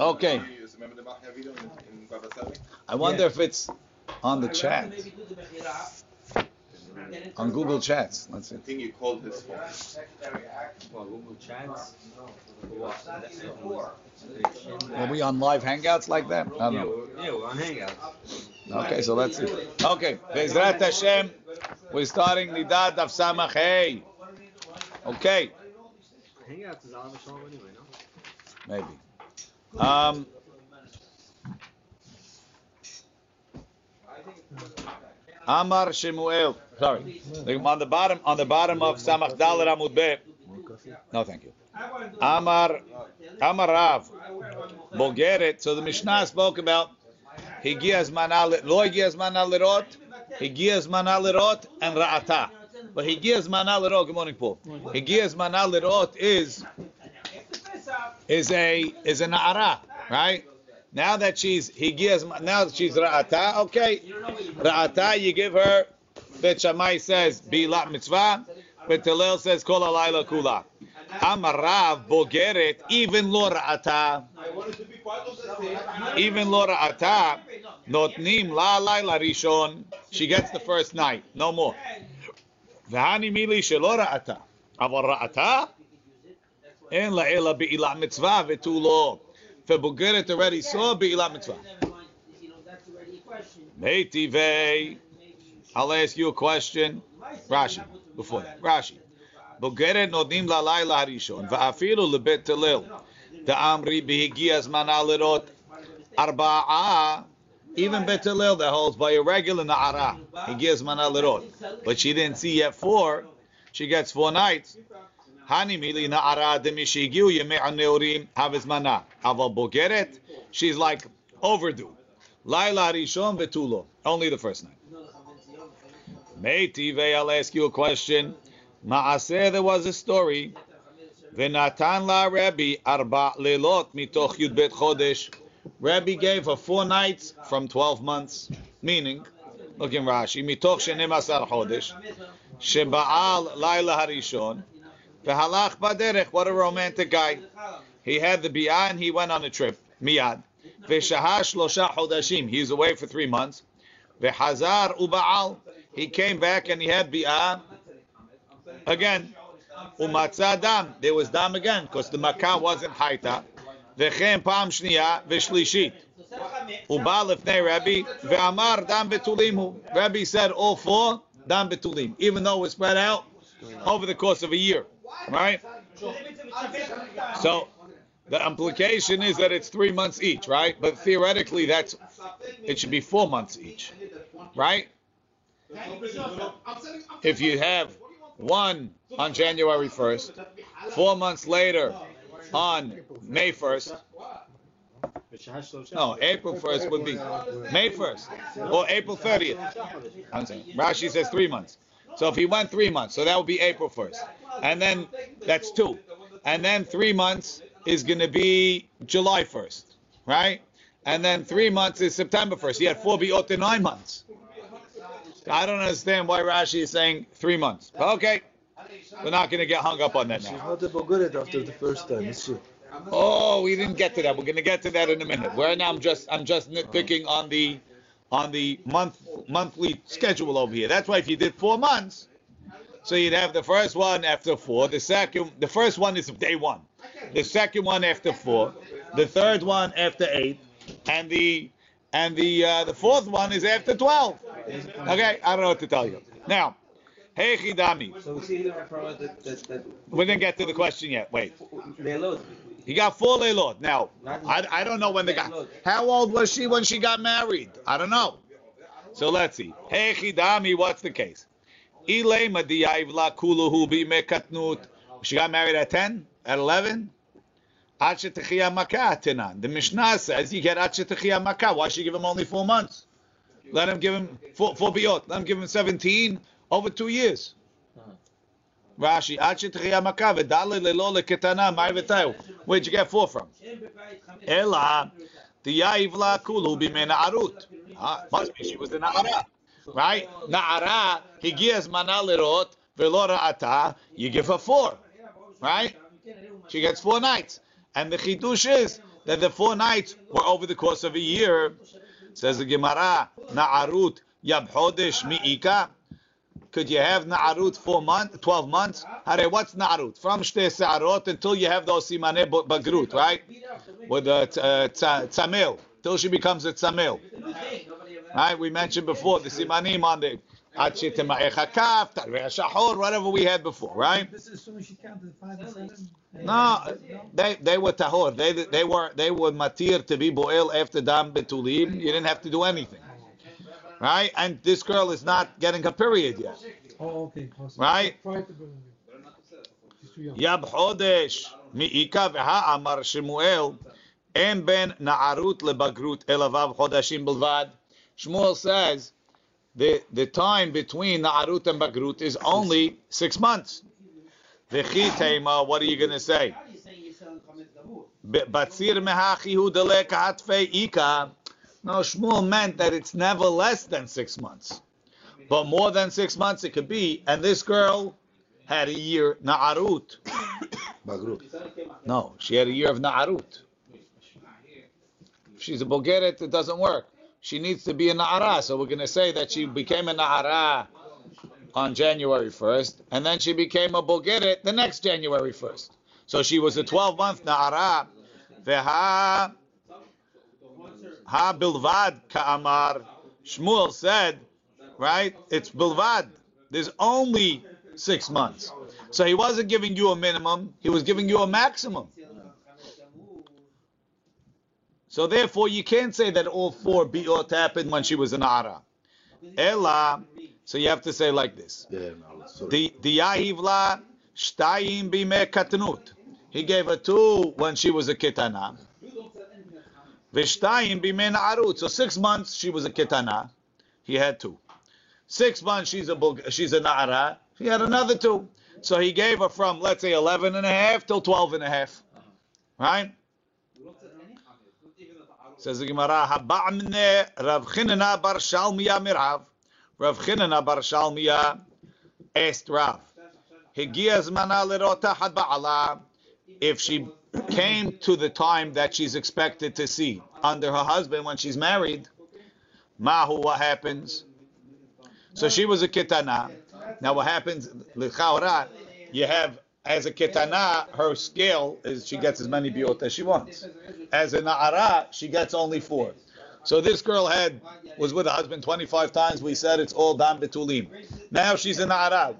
Okay. Remember the Machia video in, in Baba Sali? I wonder if it's on the chat. On Google Chats. Let's see. I think you called his phone. Well, Google Chats. Are we on live hangouts like that? I don't know. yeah, we're on Hangouts. Okay, so let's see. Okay, Bezrat Hashem, we're starting Nidat of Samach Hey. Okay, Hangouts is Oliver Shalom anyway, no? maybe. Um, Amar Shemuel. Sorry, on the bottom, on the bottom of Samach Dalet Amud Beit. No, thank you. Amar, Amar Rav, Bogeret. So the Mishnah spoke about Higia Zmana, Lo Higia Zmana Lirot, Higia Zmana Lirot, and Ra'ata. But Higia Zmana Lirot, good morning, Paul. Higia Zmana Lirot is is a is a Na'ara, right? Now that she's Higia, now that she's Ra'ata, okay. Ra'ata, you give her, Bet Shammai says, Bilat Mitzvah, but Hillel says, Kol Alayla Kula. Amarav Bogeret, even lo Ra'ata, even lo Ra'ata, Notnim La Layla Rishon, she gets the first night, no more. V'hani mili shelo Ra'ata. Aval Ra'ata, אין לה אלא בעילה מצווה ותו לא. ובוגרת already saw בעילה מצווה. מיטיבי, I'll ask you a question. Rashi, before that. Rashi. בוגרת נותנים לה לילה הראשון, ואפילו לבית הלל. דאמרי בהגיע זמנה לראות ארבעה, even בית הלל that holds by a regular נערה, הגיע זמנה לראות. But she didn't see yet four, she gets four nights. Hani mili na'ara demishigiu yemei aneurim havizmana. Aval bogeret, she's like overdue. Laila rishon betulo. Only the first night. Meiti I'll ask you a question. Ma'aseh, there was a story. V'natan la Rabbi arba lelot mitoch yud bet chodesh. Rabbi gave her four nights from 12 months. Meaning, look in Rashi, mitoch shenem asar chodesh. Sheba'al laila harishon. V'halach baderech, what a romantic guy. He had the bi'ah and he went on a trip, miyad. V'shahash shlosha chodashim, he was away for three months. V'hazar uba'al, he came back and he had bi'ah again. Umatzah dam, there was dam again, because the makkah wasn't haita. V'chem pam shniya v'shlishit. Uba lefnei Rabbi, ve'amar dam betulimu. Rabbi said all four, dam betulim, even though it was spread out over the course of a year. Right? So the implication is that it's three months each, right? But theoretically, that's it should be four months each, right? If you have one on January 1st, four months later on May 1st, no, April 1st would be May 1st or April 30th. I'm saying Rashi says three months. So if he went three months, so that would be April 1st. And then that's two. And then three months is going to be July 1st, right? And then three months is September 1st. He had four biot in nine months. I don't understand why Rashi is saying three months. But okay, we're not going to get hung up on that She's now. not a after the first time? Oh, we didn't get to that. We're going to get to that in a minute. Where now I'm just I'm just nitpicking on the on the month monthly schedule over here. That's why if you did four months, so you'd have the first one after four, the second the first one is day one, the second one after four, the third one after eight, and the and the uh, the fourth one is after twelve. Okay, I don't know what to tell you. Now, hey Chidami, So we see here that, that, that we didn't get to the question yet. Wait. He got four leilot. Now, I, I don't know when they got. How old was she when she got married? I don't know. So let's see. Hey Chidami, what's the case? Ilay madiyav la kuluhu. She got married at 10, at 11. Ad shetechiyah makah. The Mishnah says you get makah. Why should you give him only four months? Let him give him four, four biot. Let him give him 17 over two years. Rashi. Where'd you get four from? Ela, diyav la kuluhu bimena'arut. Ah, must be she was the na'ara. Right? Na'ara, higias mana lirot, velo ra'ata, you give her four. Right? She gets four nights. And the chidush is that the four nights were over the course of a year. Says the Gemara, Na'arut Yab Chodesh Mi'ika. Could you have Na'arut four months, 12 months? Hare, what's Na'arut? From Shte Sa'arot until you have those Simane Bagrut, right? With the uh, Tzamil, till she becomes a Tzamil. Right? We mentioned before the Simanim on the Ad Shetema'echa Kaf, Tarvei Shahor, whatever we had before, right? No, they they were tahor. They they were they were matir to be boil after dam betulim. You didn't have to do anything, right? And this girl is not getting a period yet, Oh, okay. awesome. right? Prior to Berlin. She's too young. יב חודש מעיקה והאמר שמואל אין בין נערות לבגרות אלא ו' חודשים בלבד. Shmuel says the the time between na'arut and bagrut is only six months. V'chi tema, what are you going to say? B- Batzir mehachi hu delek hatfei ika. No, Shmuel meant that it's never less than six months. But more than six months it could be. And this girl had a year na'arut. Bagrut. No, she had a year of na'arut. If she's a bogeret, it doesn't work. She needs to be a na'ara. So we're going to say that she became a na'ara on January 1st, and then she became a bogeret the next January 1st. So she was a 12-month na'ara. Veha ha bilvad ka'amar. Shmuel said, right? It's bilvad. There's only six months. So he wasn't giving you a minimum, he was giving you a maximum. So therefore, you can't say that all four bi'ot happened when she was an ara. Ella, so you have to say like this. Yeah, no, sorry. The the yahivla shtayim bime katnut. He gave her two when she was a kitana. Vishtayim bime na'arut. So six months she was a kitana. He had two. Six months she's a she's a na'ara. He had another two. So he gave her from let's say 11 and a half till 12 and a half. Right? Says the Gemara, Haba'amne Rav Chinana bar Shalmiya mirav. Rav Chinana bar Shalmiya asked Rav, Higia zmana lerota had ba'ala. If she came to the time that she's expected to see under her husband when she's married, mahu, what happens? So she was a kitana. Now what happens? L'chaora, you have as a kitana, her scale is she gets as many biot as she wants. As a na'ara, she gets only four. So this girl had was with her husband 25 times. We said it's all dam betulim. Now she's a na'ara.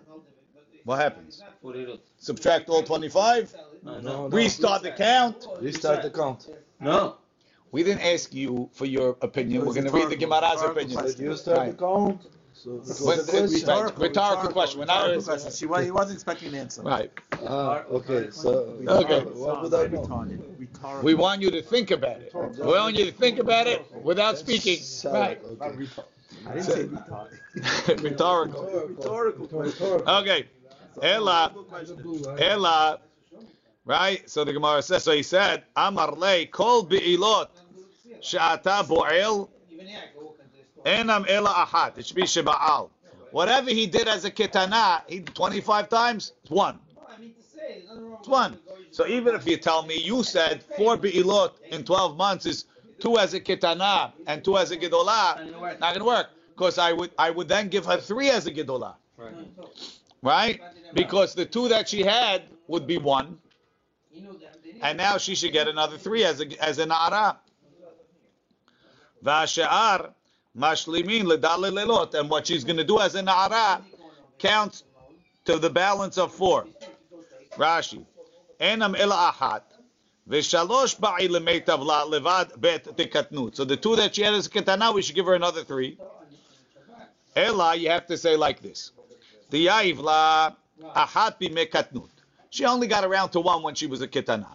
What happens? Oh. Subtract all 25. No, no. Restart the count. Restart the count. No. We didn't ask you for your opinion. We're going to read the Gemara's opinion. Did you start the count? So it was a question. right, rhetorical question. We're not- Rhetorical question. She was, he wasn't expecting an answer. Right. Ah, okay. So Okay. what would I know? Retarded. We want you to think about it. We want you to think about it without speaking. Right. Okay. I didn't say retarded. Rhetorical. Rhetorical question. Okay. Ella, Ella, right? So the Gemara says, so he said, Amar lei kol be'ilot she'ata bo'el enam ela ahat. It should be sheba'al. Whatever he did as a kitana, he 25 times, it's one. It's one. So even if you tell me you said four be'ilot in 12 months is two as a kitana and two as a gedolah, not gonna work. Because I would I would then give her three as a gedolah. Right? Because the two that she had would be one. And now she should get another three as a as an ara. Vasha'ar mashlimin ledal lelot. And what she's gonna do as an ara counts to the balance of four. Rashi. Enam ela ahat. V'shalosh ba'i lemeitav la levad bet tekatnut. So the two that she had as a ketana, we should give her another three. Ela, you have to say like this. The yaiv la ahat bime katnut. She only got around to one when she was a ketana.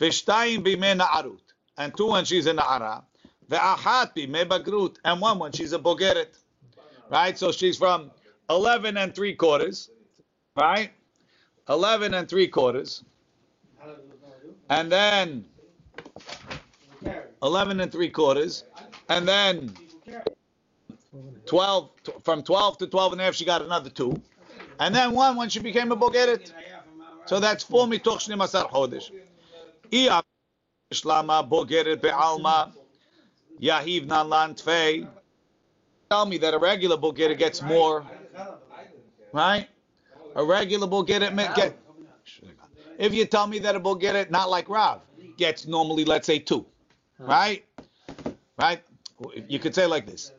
V'shtayim bime na'arut. And two when she's a na'ara. Ve'ahat bime bagrut. And one when she's a bogeret. Right? So she's from 11 and three quarters. Right? 11 and three quarters. And then 11 and three quarters. And then 12, from 12 to 12 and a half, she got another two. And then one when she became a bogeret. So that's four mitoch shnei masar chodesh. Iya Shlama bogeret be'alma yahiv nan lan tfei. Tell me that a regular bogeret gets more, right? A regular bogeret get. If you tell me that a bogeret, not like Rav, gets normally, let's say two, right? Right? You could say like this.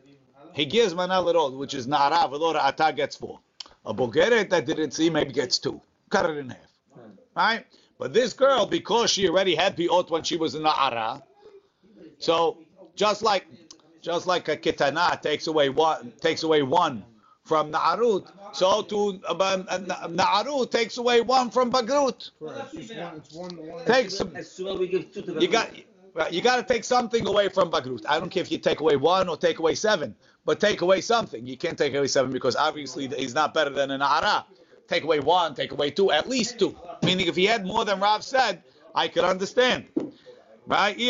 He gives mana l'rod, which is na'ara, v'lo ata gets four. A bogeret that didn't see maybe gets two. Cut it in half. Right? But this girl, because she already had biot when she was in na'ara, so just like just like a kitana takes away one takes away one from na'arut, so to uh, uh, na'arut takes away one from bagrut. Takes the you got you got to take something away from bagrut. I don't care if you take away one or take away seven, but take away something. You can't take away seven because obviously he's not better than an ara. Take away one, take away two, at least two. Meaning, if he had more than Rav said, I could understand. Right? We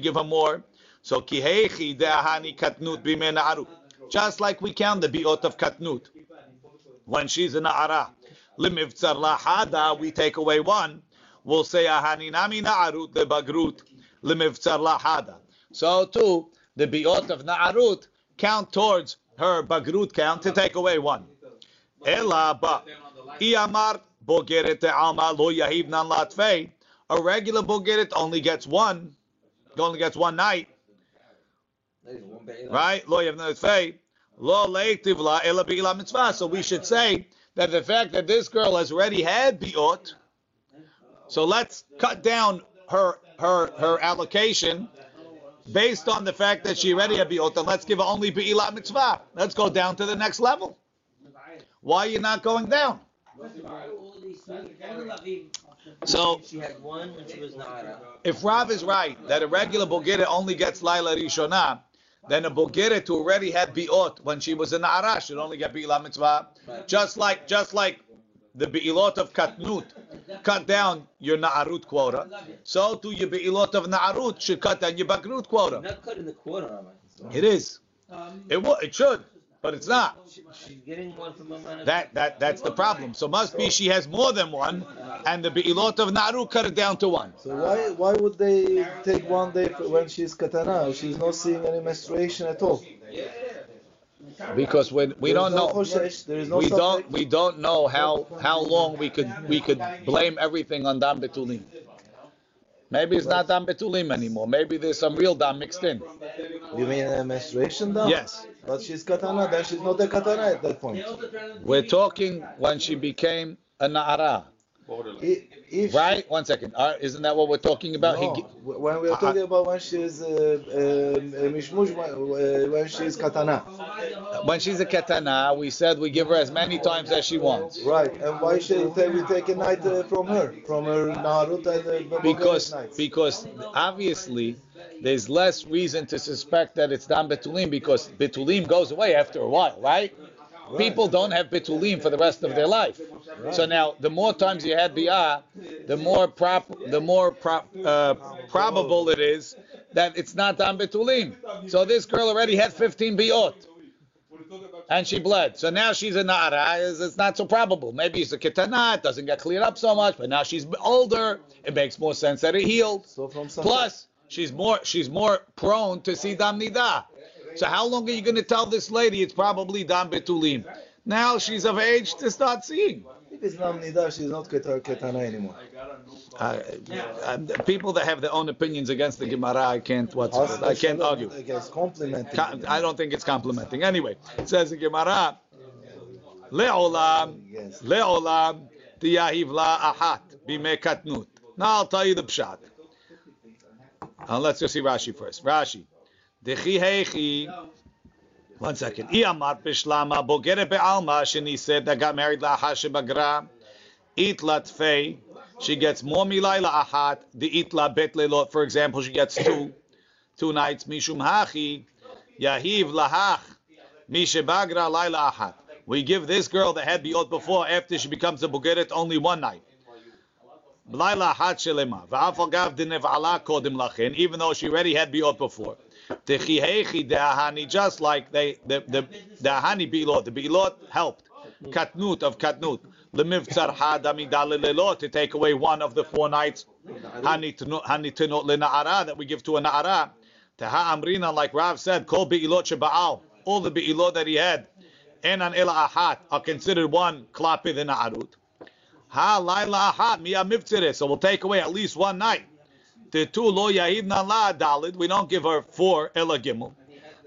give him more. So. Just like we count the biot of katnut when she's in. Limivtzar lahada, we take away one. We'll say ahani nami na'arut the bagrut limivtzar lahada. So too, the biot of na'arut count towards her bagrut count to take away one. Ela ba iyamar bogeret alma lo yahiv nan latfei. A regular bogeret only gets one, only gets one night, right? Lo yahiv nan latfei. Lo leitiv la ela be'ila mitzvah. So we should say that the fact that this girl has already had biot, so let's cut down her her her allocation based on the fact that she already had biot, let's give only be'ilat mitzvah. Let's go down to the next level. Why are you not going down? So if Rav is right that a regular Bogeret only gets Laila Rishonah, then a Bogeret who already had biot when she was in Na'ara should only get be'ilat mitzvah. Just like just like the be'ilot of Katnut cut down your Na'arut quota, so too your be'ilot of Na'arut should cut down your Bagrut quota. Not cutting the quarter, Rabbi. It is. It will. It should, but it's not. She's getting one from Mamana. That that that's the problem. So must be she has more than one, and the be'ilot of Na'arut cut it down to one. So why why would they take one day for when she's katana? She's not seeing any menstruation at all. Because when we don't know, choshesh, there is no we don't we don't know how how long we could we could blame everything on dam betulim. Maybe it's not dam betulim anymore. Maybe there's some real dam mixed in. You mean a menstruation down? Yes, But she's katana, then she's not a katana at that point. we're talking when she became a na'ara, I- If right? One second. Uh, isn't that what we're talking about? No, gi- when we are talking about when she's uh, uh, mishmush, when, uh, when she's katana, when she's a katana, we said we give her as many times as she wants. right? And why should we take a night uh, from her, from her narut and uh, because because obviously there's less reason to suspect that it's dam betulim because betulim goes away after a while, right? People don't have betulim for the rest of their life. So now, the more times you had bi'ah, the more prop, the more prop, uh, probable it is that it's not dam betulim. So this girl already had 15 bi'ot. And she bled. So now she's a nara. It's not so probable. Maybe it's a ketana. It doesn't get cleared up so much. But now she's older. It makes more sense that it healed. So Plus, she's more she's more prone to see dam nida. So how long are you going to tell this lady it's probably dam betulim? Now she's of age to start seeing. if it's nam nida, she's not keta- katana anymore. Uh, uh, people that have their own opinions against the Gemara, I can't what's? I can't argue. I complimenting. I don't think it's complimenting. Anyway, it says the Gemara, Le'olam. Le'olam, tiyahiv la ahat bime katnut. Now I'll tell you the pshat. Uh, let's just see Rashi first. Rashi. Dechi heichi. One second. Iyamar bishlama bogere be'alma sheni said that got married la'ahat shebagra. It latfei. She gets more milay la'ahat. The itla bet leilot. For example, she gets two. Two nights. Mishum hachi. Yahiv lahach. Mishebagra laila ahat. We give this girl that had biot before after she becomes a bugeret only one night. Even though she already had biot before. Just like they the the the ahani bilot. The bilot helped. Katnut of katnut. Lemivtzar hada midale lelot to take away one of the four nights. Hanitinot lena'ara that we give to a na'ara. Taha amrina, like Rav said, kol be'ilot shebaal. All the be'ilot that he had, enan ela ahat, are considered one klapi the na'arut. Ha laila ahat miya mivtzire. So we'll take away at least one night. The two lo yahidna la dalid. We don't give her four ela gimel.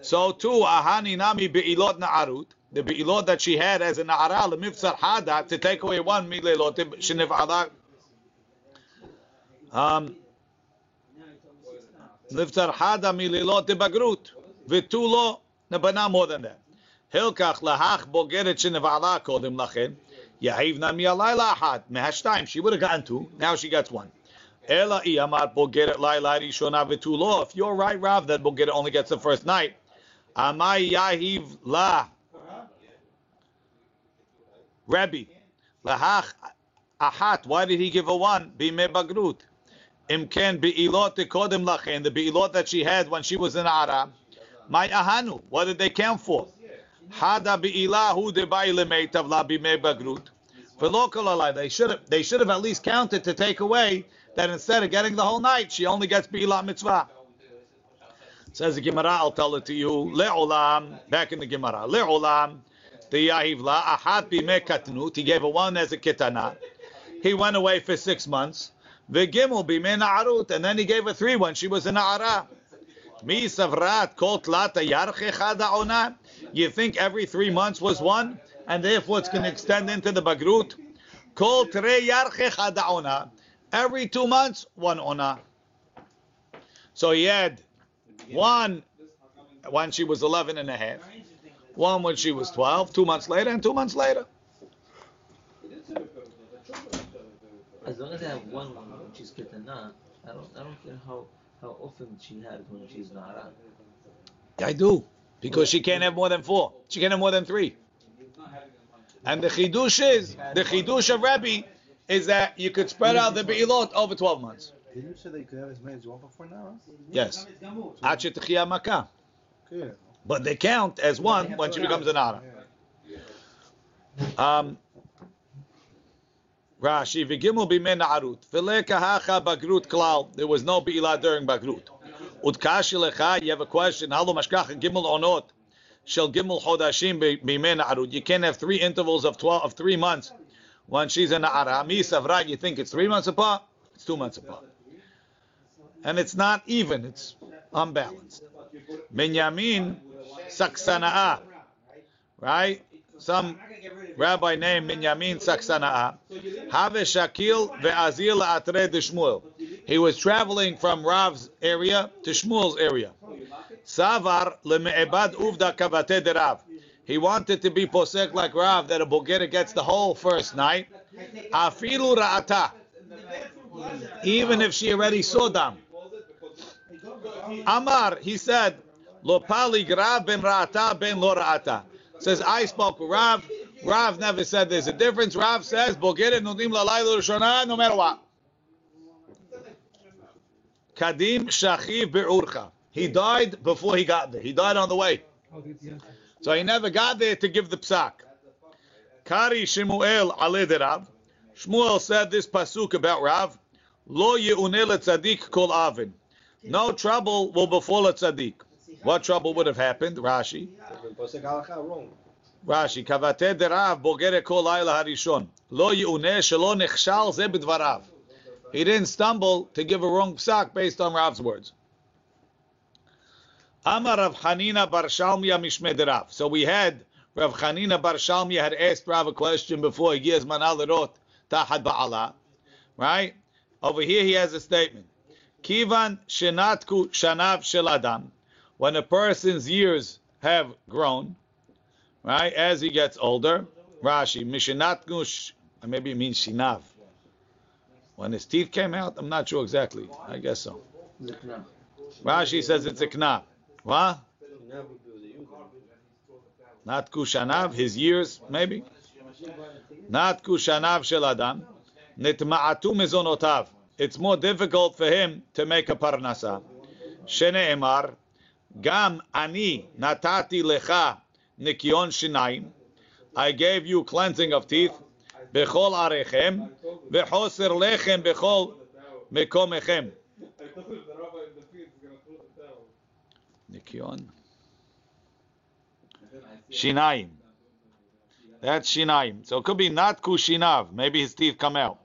So two ahani nami be'ilot na'arut. The be'ilot that she had as a na'ara lemivtzar hada to take away one milelot sheniv'ala. Um, Niftar hada mililot bagrut. V'tu lo nebana more than that. Hilkach lahach bogeret sheneva'ala kodim lachen. Yahiv nami alayla ahad. Mehashtayim. She would have gotten two. Now she gets one. Ela iyamar bogeret layla rishona v'tu lo. If you're right, Rav, that bogeret only gets the first night. Amai yahiv la. Rabbi. Lahach ahat. Why did he give a one? Bime bagrut. Imken be'ilot kodem lachen, the be'ilot that she had when she was in Ara. My ahanu, what did they count for? Hada be'ilahu debai lemeitav la bime bagrut. They should have at least counted to take away that instead of getting the whole night, she only gets be'ilah mitzvah. Says the Gemara, I'll tell it to you. Le'olam, back in the Gemara. Le'olam, the yahiv la ahat bime katnut. He gave a one as a kitana. He went away for six months. The gimel bime na'arut, and then he gave her three when she was in na'ara. Mi savrat kol tlata yarche chada ona. You think every three months was one, and therefore it's going to extend into the bagrut. Kol tre yarche chada ona. Every two months, one ona. So he had one when she was 11 and a half, one when she was 12, two months later, and two months later. As long as I have one when she's ketana, I don't, I don't care how, how often she has when she's nara. I do. Because she can't have more than four. She can't have more than three. And the chidush is, the chidush of Rebbe is that you could spread out the be'ilot over 12 months. Didn't you say they could have as many as one before now? Yes. But they count as one when she becomes an ara. Um, Rashi v'gimel b'men na'arut v'leka hacha bagrut klal. There was no be'ilah during bagrut. Utkashi lecha. You have a question? Halo mashkach gimel onot shel gimel chodashim b'men na'arut. You can't have three intervals of twelve of three months when she's in an ara. Misavra. You think it's three months apart? It's two months apart, and it's not even. It's unbalanced. Minyamin saksana'a. Right? Some rabbi named Minyamin Saksana'a. Have Shakil ve'azil atre de Shmuel. He was traveling from Rav's area to Shmuel's area. Savar leme'ebad uvda kavate de Rav. He wanted to be posek like Rav that a bogera gets the whole first night. Afilu ra'ata. Even if she already saw them. Amar, he said, Lo pali Rav ben ra'ata ben lo ra'ata. Says, I spoke with Rav. Rav never said there's a difference. Rav says, Bogeret nodim lalayla rishona, no matter what. Kadim shachiv be'urcha. He died before he got there. He died on the way. So he never got there to give the psak. Kari Shemuel ale de Rav. Shmuel said this pasuk about Rav. Lo ye'uneh tzaddik kol avin. No trouble will befall a tzaddik. What trouble would have happened? Rashi. Rashi, kavate derav bogere kol layla harishon. Lo yi'uneh shelo nechshal ze b'dvarav. He didn't stumble to give a wrong psak based on Rav's words. Amar Rav Hanina bar Shalmia mishme derav. So we had Rav Hanina bar Shalmia had asked Rav a question before he gives manalerot tahad ba'ala. Right? Over here he has a statement. Kivan shenatku shanav shel adam. When a person's years have grown, right, as he gets older, Rashi, mishinatku, maybe it means shinav. When his teeth came out, I'm not sure exactly. I guess so. Rashi says it's a knaf. What? Not kushanav, his years, maybe. Not kushanav shel adam. Nitma'atu mezonotav. It's more difficult for him to make a parnasa. Shene Emar. gam ani natati lecha nikion shinaim. I gave you cleansing of teeth. Bechol arechem, vechoser lechem bechol mekomechem. Kion. Shinaim. That's Shinaim. So it could be not Kushinav. Maybe his teeth come out.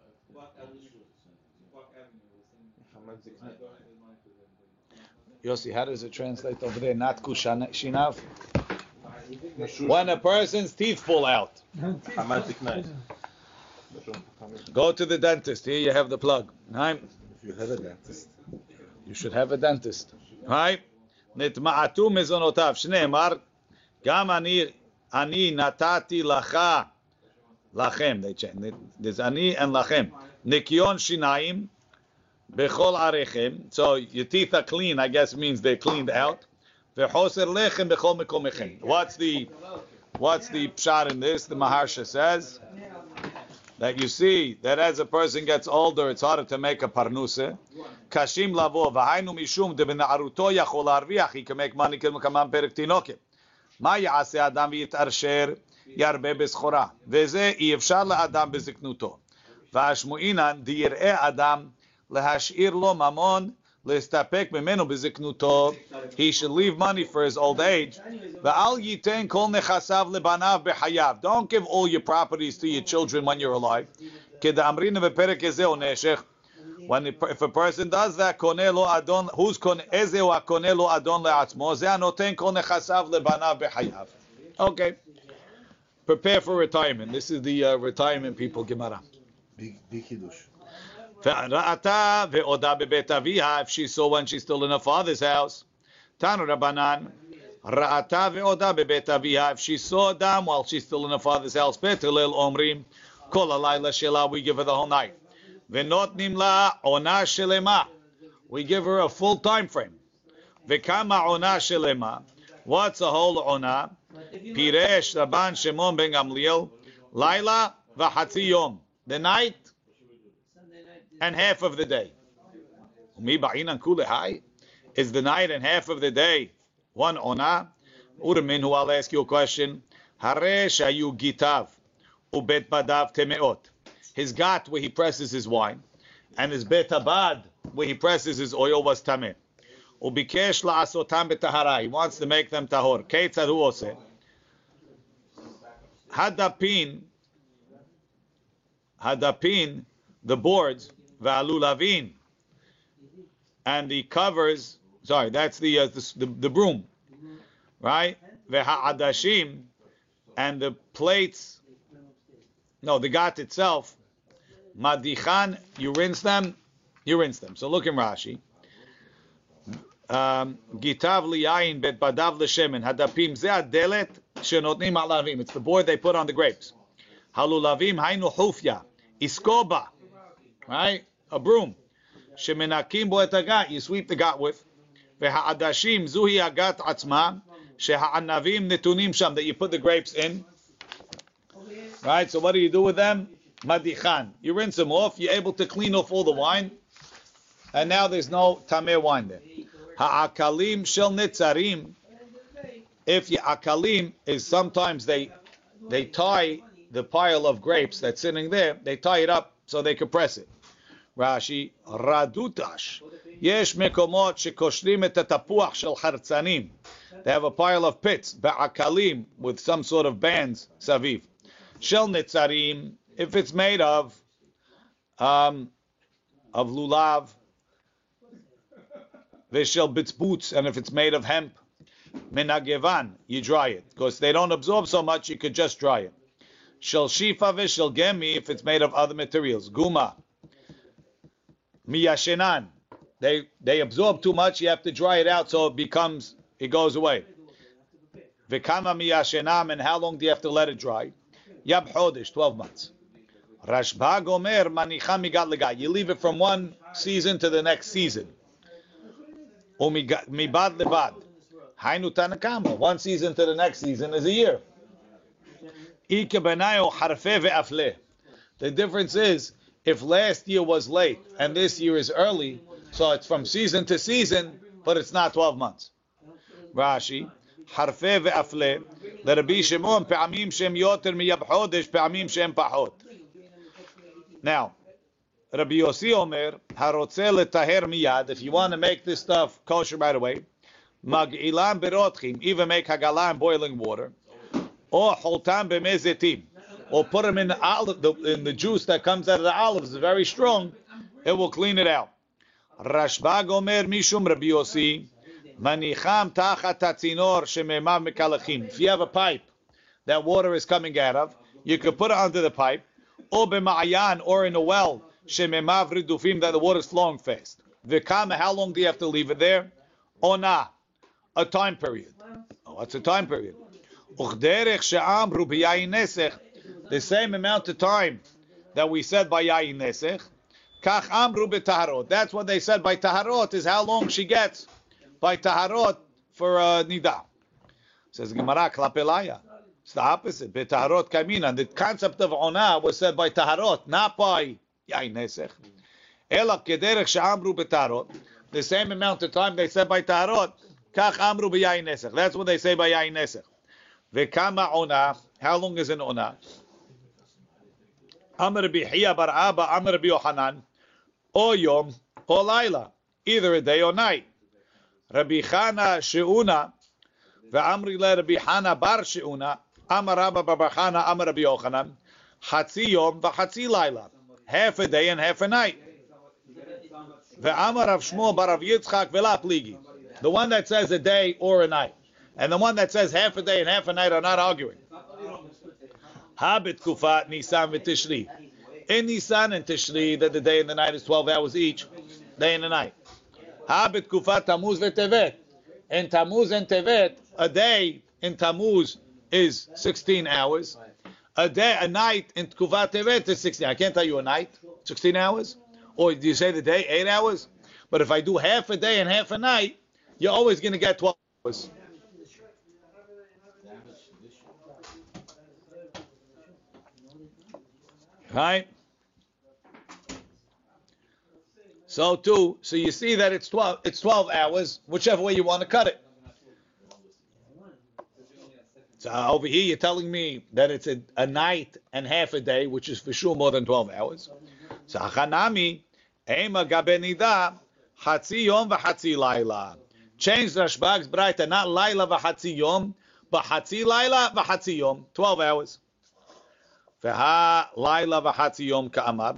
Yossi, how does it translate over there? Not Kushinav? When a person's teeth fall out. Go to the dentist. Here you have the plug. If you have a dentist. You should have a dentist. Right? נטמעתו מזונותיו, שנאמר, גם אני, אני נתתי לך, לכם, they change, there's אני and לכם, ניקיון שיניים בכל עריכם, so your teeth are clean, I guess means they're cleaned out, וחוסר לחם בכל מקומכם. What's the, what's the pshat in this? The Maharsha says, that you see that as a person gets older, it's harder to make a parnuse. Kashim lavo v'hainu mishum debena'aruto yachol arviach. He can make money כמקמן פרק תינוקת. מה יעשה אדם ויתעשר ירבה בסחורה? וזה אי אפשר לאדם בזקנותו. והשמועינן דיראה אדם להשאיר לו ממון להסתפק ממנו בזקנותו. He should leave money for his old age. Don't give all your properties to your children when you're alive. When if a person does that, who's ezeu konelo adon leatzmo? Okay. Prepare for retirement. This is the uh, retirement people Gemara. Big, big. If she saw one, she's still in her father's house. Tanu Rabanan. ra'ata ve'oda bebet aviha, if she saw dam while she's still in her father's house. Bet Hillel omrim, kol alayla shela, we give her the whole night. Ve'notnim nimla ona shelema, we give her a full time frame. Ve'kama ona shelema, what's a whole ona? Piresh Rabban Shimon ben Gamliel, Laila v'hatzi yom, the night and half of the day. Is the night and half of the day one ona. Urmin, who I'll ask you a question. Hare shayu gitav ubet badav temeot. His gat where he presses his wine, and his bet abad where he presses his oil was tameh. Ubikesh la'asotam betahara. He wants to make them tahor. Keitzad hu. Hadapin, hadapin, the boards, va'alulavin, and the covers. Sorry, that's the uh, the, the, the broom, right? Ve'ha'adashim, and the plates. No, the gat itself. Madichan, you rinse them, you rinse them. So look in Rashi. Um, Gitav liyayin bet badav l'shemen hadapim ze adelet shenotnim alavim. It's the board they put on the grapes. Halulavim hainu hufya iskoba, right? A broom. Shemenakim bo et. You sweep the gat with. Ve'ha'adashim zuhi agat atzma sheha'anavim netunim sham that you put the grapes in. Right. So what do you do with them? Madichan. You rinse them off. You're able to clean off all the wine, and now there's no tameh wine there. Ha'akalim shel netzarim. If your akalim is sometimes they they tie the pile of grapes that's sitting there, they tie it up so they can press it. Rashi, radutash. Yesh mekomot shekoshrim et tapuach shel hartzanim. They have a pile of pits, ba'akalim, with some sort of bands, saviv. Shel netzarim, if it's made of um, of lulav, veshel boots, and if it's made of hemp, minagevan, you dry it because they don't absorb so much. You could just dry it. Shel shifa veshel gemi, if it's made of other materials, guma, miyashenan, they they absorb too much. You have to dry it out so it becomes it goes away. Vikama miyashenam, and how long do you have to let it dry? Yab chodesh, twelve months. Rashba gomer manicha migat. You leave it from one season to the next season. Mibad lebad. Hainu tanakama. One season to the next season is a year. The difference is if last year was late and this year is early, so it's from season to season, but it's not 12 months. Rashi, harfe ve'afle. לרבי שמעון פעמים שהם יותר מיב חודש, פעמים שהם פחות. Now, Rabbi Yossi Omer, harotze letaher miyad, if you want to make this stuff kosher right away, mag'ilam berotchim, even make hagalah in boiling water, or holtam b'mezetim, or put them in the olive, the, in the juice that comes out of the olives, is very strong, it will clean it out. Rashbag Omer mishum Rabbi Yossi, manicham tachat tatzinor shememav mekalachim. If you have a pipe that water is coming out of, you could put it under the pipe, or b'ma'ayan, or in a well, shememav ridufim, that the water is flowing fast. V'kama, how long do you have to leave it there? Ona, a time period. Oh, what's a time period? Uchderech she'amru b'yayin nesech, the same amount of time that we said by yayin nesech, kach amru b'taharot. That's what they said by taharot, is how long she gets by taharot for uh, nida. Says Gemara, klapelaya. It's the opposite. Betaharot kamina. The concept of ona was said by taharot, not by yain nesech. Ela kederech she'amru betaharot. The same amount of time they said by taharot, kach amru b'yain nesech. That's what they say by yain nesech. Vekama ona. How long is an ona? Amr Hiya bar Abba, Amr Yohanan, or yom, or laila, either a day or night. Rabbi Chana she'una, ve'amri le Rabbi Hana bar she'una, Amar Rabba bar Chana, Amar Rabbi Yochanan, Hatzi yom v'hatzi laila, half a day and half a night. Ve'amar Rav Shmuel bar Rav Yitzchak ve'la pligi. The one that says a day or a night, and the one that says half a day and half a night are not arguing. Habit kufat Nisan v'Tishri. In Nisan and Tishri, that the day and the night is 12 hours each, day and the night. Habit kufat Tammuz v'Tevet. In Tammuz and Tevet, a day in Tammuz is 16 hours. A day, a night in Kufat Tevet is 16. I can't tell you a night, 16 hours. Or do you say the day, 8 hours? But if I do half a day and half a night, you're always going to get 12 hours. Right? So too, so you see that it's 12, it's 12 hours, whichever way you want to cut it. So over here you're telling me that it's a, a night and half a day, which is for sure more than 12 hours. So Hanami, Ema Gabenida, Hatzi Yom Laila. Change the Rashbag's Braita, not Laila v'Hatzi Yom, but Hatzi Laila v'Hatzi Yom, 12 hours. But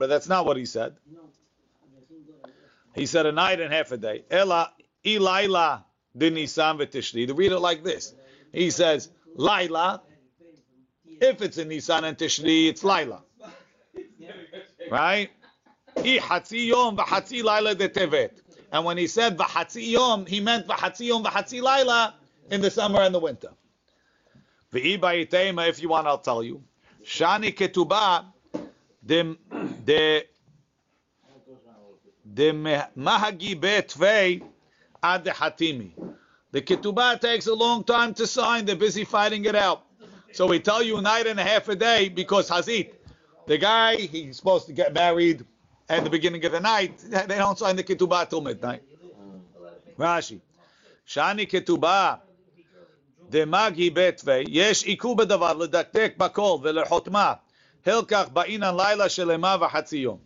that's not what he said. He said a night and half a day. Ela ilaila din Nisan v'Tishri. To read it like this, he says Laila. If it's in Nisan and Tishri, it's Laila. Right? I hatzi yom v'hatzi laila de tevet. And when he said v'hatzi yom, he meant v'hatzi yom v'hatzi laila in the summer and the winter. If you want, I'll tell you. Shani ketuba de de the mahagi betvei ad hatimi. The ketubah takes a long time to sign. They're busy fighting it out. So we tell you a night and a half a day because hazit, the guy he's supposed to get married at the beginning of the night. They don't sign the ketubah till midnight. Rashi, shani ketubah. דמגי בתווי, יש עיכוב בדבר לדקדק בכל ולחותמה, הלקח באינן לילה של אימה וחצי יום.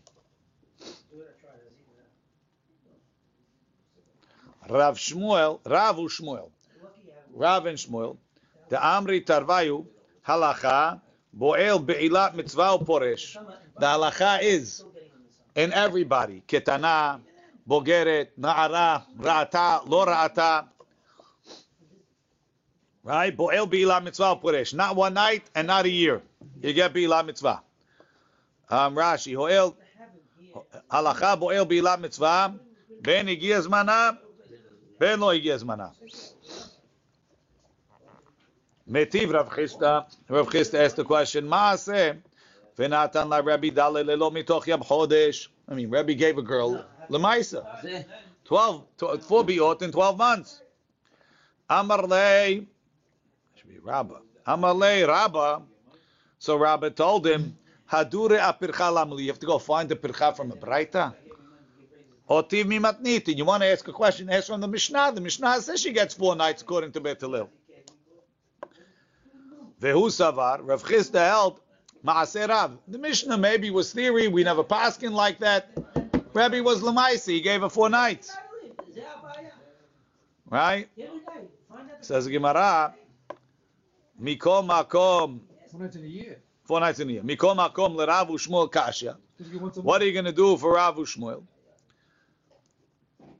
רב שמואל, רב הוא שמואל, רב אין שמואל, דאמרי תרוויו, הלכה, בועל בעילת מצווה ופורש. דהלכה איז, אין in קטנה, בוגרת, נערה, ראתה, לא ראתה. right? Bo'el bi'ilah mitzvah puresh. Not one night and not a year. You get bi'ilah mitzvah. Um, Rashi, ho'el, halacha bo'el bi'ilah mitzvah, ben הגיע זמנה, ben לא הגיע זמנה. Metiv Rav Chisda, Rav Chisda asked the question, Maase, v'natan la Rabbi Dale lelo mitoch yab chodesh. I mean, Rabbi gave a girl, Lemaisa, 12, 12, 4 biot in 12 months. Amar lei, should be Rabba. Amalei Rabba. So Rabba told him, Hadure apircha You have to go find the pircha from a braita. Otiv mimatniti. You want to ask a question? Ask from the Mishnah. The Mishnah says she gets four nights according to Bet Hillel. Vehu savar. Rav Chisda held Rav. The Mishnah maybe was theory. We never paskin like that. Rabbi was Lamaisi. He gave her four nights. Right? Says Gemara. Mikom makom. Four nights in a year. Four nights in a year. Mikom makom lerav u'shmuel kasha. Just get once a What are you going to do for Rav u'shmuel?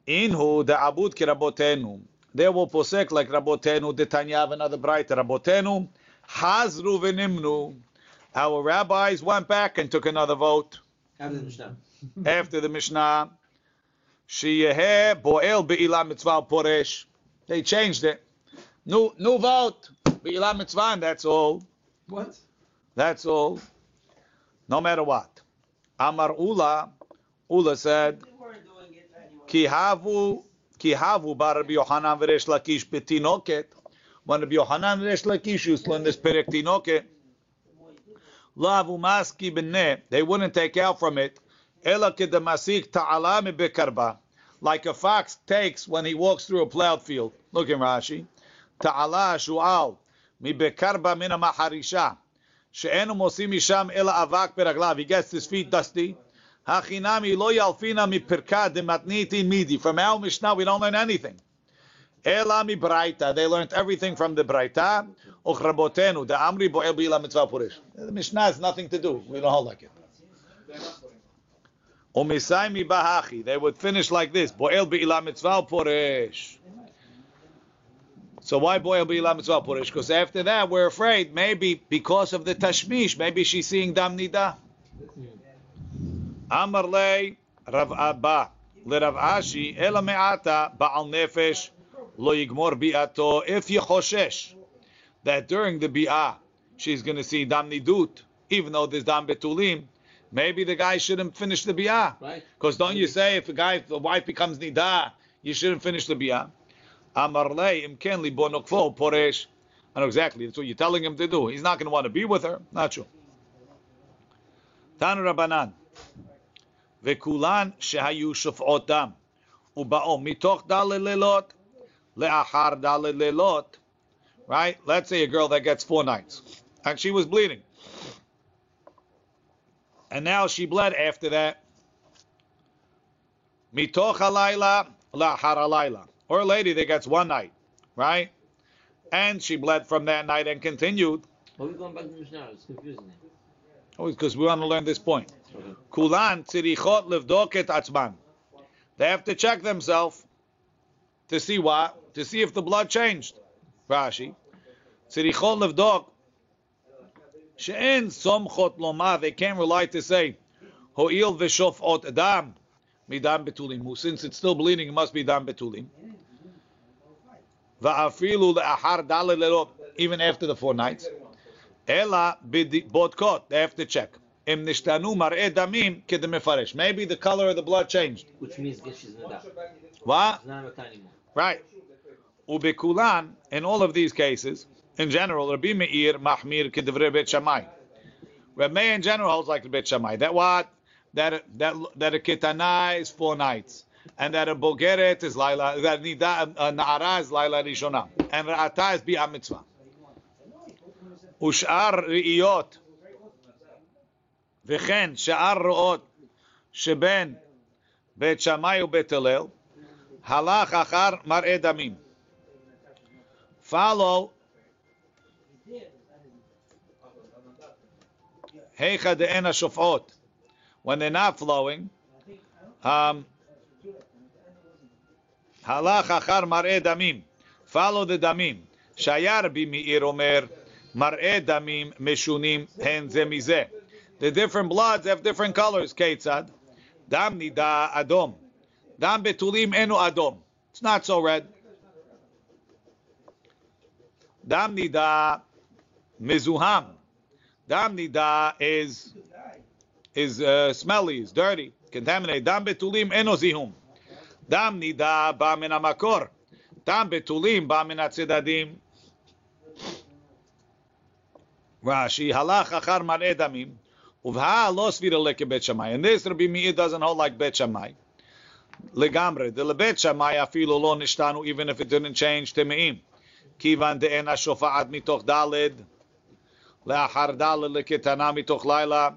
Inhu da'abud ki rabotenu. They will posek like rabotenu. The Tanya have another bright rabotenu. Hazru v'nimnu. Our rabbis went back and took another vote After the Mishnah. after the Mishnah. Sheyeh boel be'ilah mitzvah poresh. They changed it. New new vote. Be'ilah mitzvah, and that's all. What? That's all. No matter what. Amar Ula, Ula said, Ki havu, ki havu bar Rabbi Yohanan v'resh lakish betinoket. When Rabbi Yohanan v'resh lakish used to learn this perek tinoket, lavu maski b'neh, they wouldn't take out from it, ela kedamasik ta'ala mi bekarba. Like a fox takes when he walks through a plowed field. Look in Rashi. Ta'ala shu'al mi bekarba min maharisha. שאינו מוציא משם אלא אבק ברגליו. He gets his feet dusty. הכינמי לא ילפינה מפרקה דמתניתין מידי. From our Mishnah we don't learn anything. אלא מברייתא. They learned everything from the ברייתא. וכרבותינו, דאמרי בועל בעילה מצווה פורש. The Mishnah has nothing to do. We don't hold like it. ומיסאי מבהכי. They would finish like this. בועל בעילה מצווה פורש. So why boy boil bi'ila mitzvah purish? Because after that, we're afraid maybe because of the tashmish, maybe she's seeing dam nida. Amar lei Rav Abba le Rav Ashi ela me'ata ba'al nefesh lo yigmor bi'ato if yechoshesh that during the bi'ah she's going to see dam nidut, even though there's dam betulim. Maybe the guy shouldn't finish the bi'ah. Right. Because don't you say if a guy, if the wife becomes nida, you shouldn't finish the bi'ah? Amar lei im ken li bo nokfo poresh. I know exactly. That's what you're telling him to do. He's not going to want to be with her. Not true. Tan Rabbanan. וכולן שהיו שופעות דם, ובאו מתוך ד' לילות לאחר ד' לילות, right? Let's say a girl that gets four nights, and she was bleeding. And now she bled after that. מתוך הלילה לאחר הלילה. Or a lady that gets one night, right? And she bled from that night and continued. Why are we going back to Mishnah? It's confusing. Oh, Always because we want to learn this point. Kulan tzirichot levdok et atzman. They have to check themselves to see what? To see if the blood changed. Rashi. Tzirichot levdok. She'en somchot loma. They can't rely to say, ho'il v'shof ot adam. Midam betulim. Since it's still bleeding, it must be dam betulim. Va'afilu le'achar daled lelot. Even after the four nights. Ela bodkot. They have to check. Im nishtanu mar'e damim kedemefaresh. Maybe the color of the blood changed. Which means that she's. What? It's not anymore. Right. Ubekulan, in all of these cases, in general, Rabbi Meir mahmir kedivre bet Shammai. Rabbi Meir in general holds like the bet Shammai. That what? That that that a ketana is four nights, and that a bogeret is laila. That nida a naara is laila rishona, and ra'ata is bi'ah mitzvah. ושאר ראיות, וכן שאר רעות שבין בית שמאי ובית הלל, הלך אחר מראה דמים. Follow היכא דאין השופעות. when they're not flowing. Um, halach achar mar'e damim. Follow the damim. Shayar b'mi'ir omer mar'e damim meshunim hen zemize. The different bloods have different colors, Ketzad. Dam nida adom. Dam betulim enu adom. It's not so red. Dam nida mezuham. Dam nida is is uh, smelly, is dirty, contaminated. דם בתולים אינו זיהום. דם נידה בא מן המקור. דם בתולים בא מן הצדדים. Rashi, halach achar mar'e damim, uvha lo svira leke bet Shammai. And this Rabbi Meir doesn't hold like bet Shammai. Legamre, the lebet Shammai afilu lo nishtanu, even if it didn't change temeim. Kivan de'en shofa'at mitoch daled, לאחר ד' לקטנה מתוך לילה,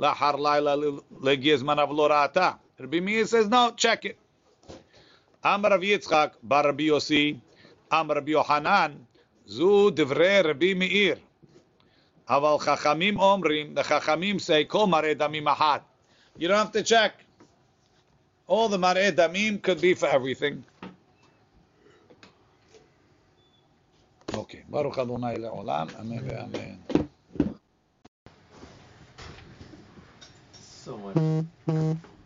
Lahar laila legizman avlorata. Rabbi Meir says, no, check it. Amar Rav Yitzchak bar Rabbi Yossi, Amar Rabbi Yohanan, zu divrei Rabbi Meir. Aval chachamim omrim, the chachamim say, kol mare damim. You don't have to check. All the mare damim could be for everything. Okay. Baruch Adonai le'olam. Amen ve'amen. う思います。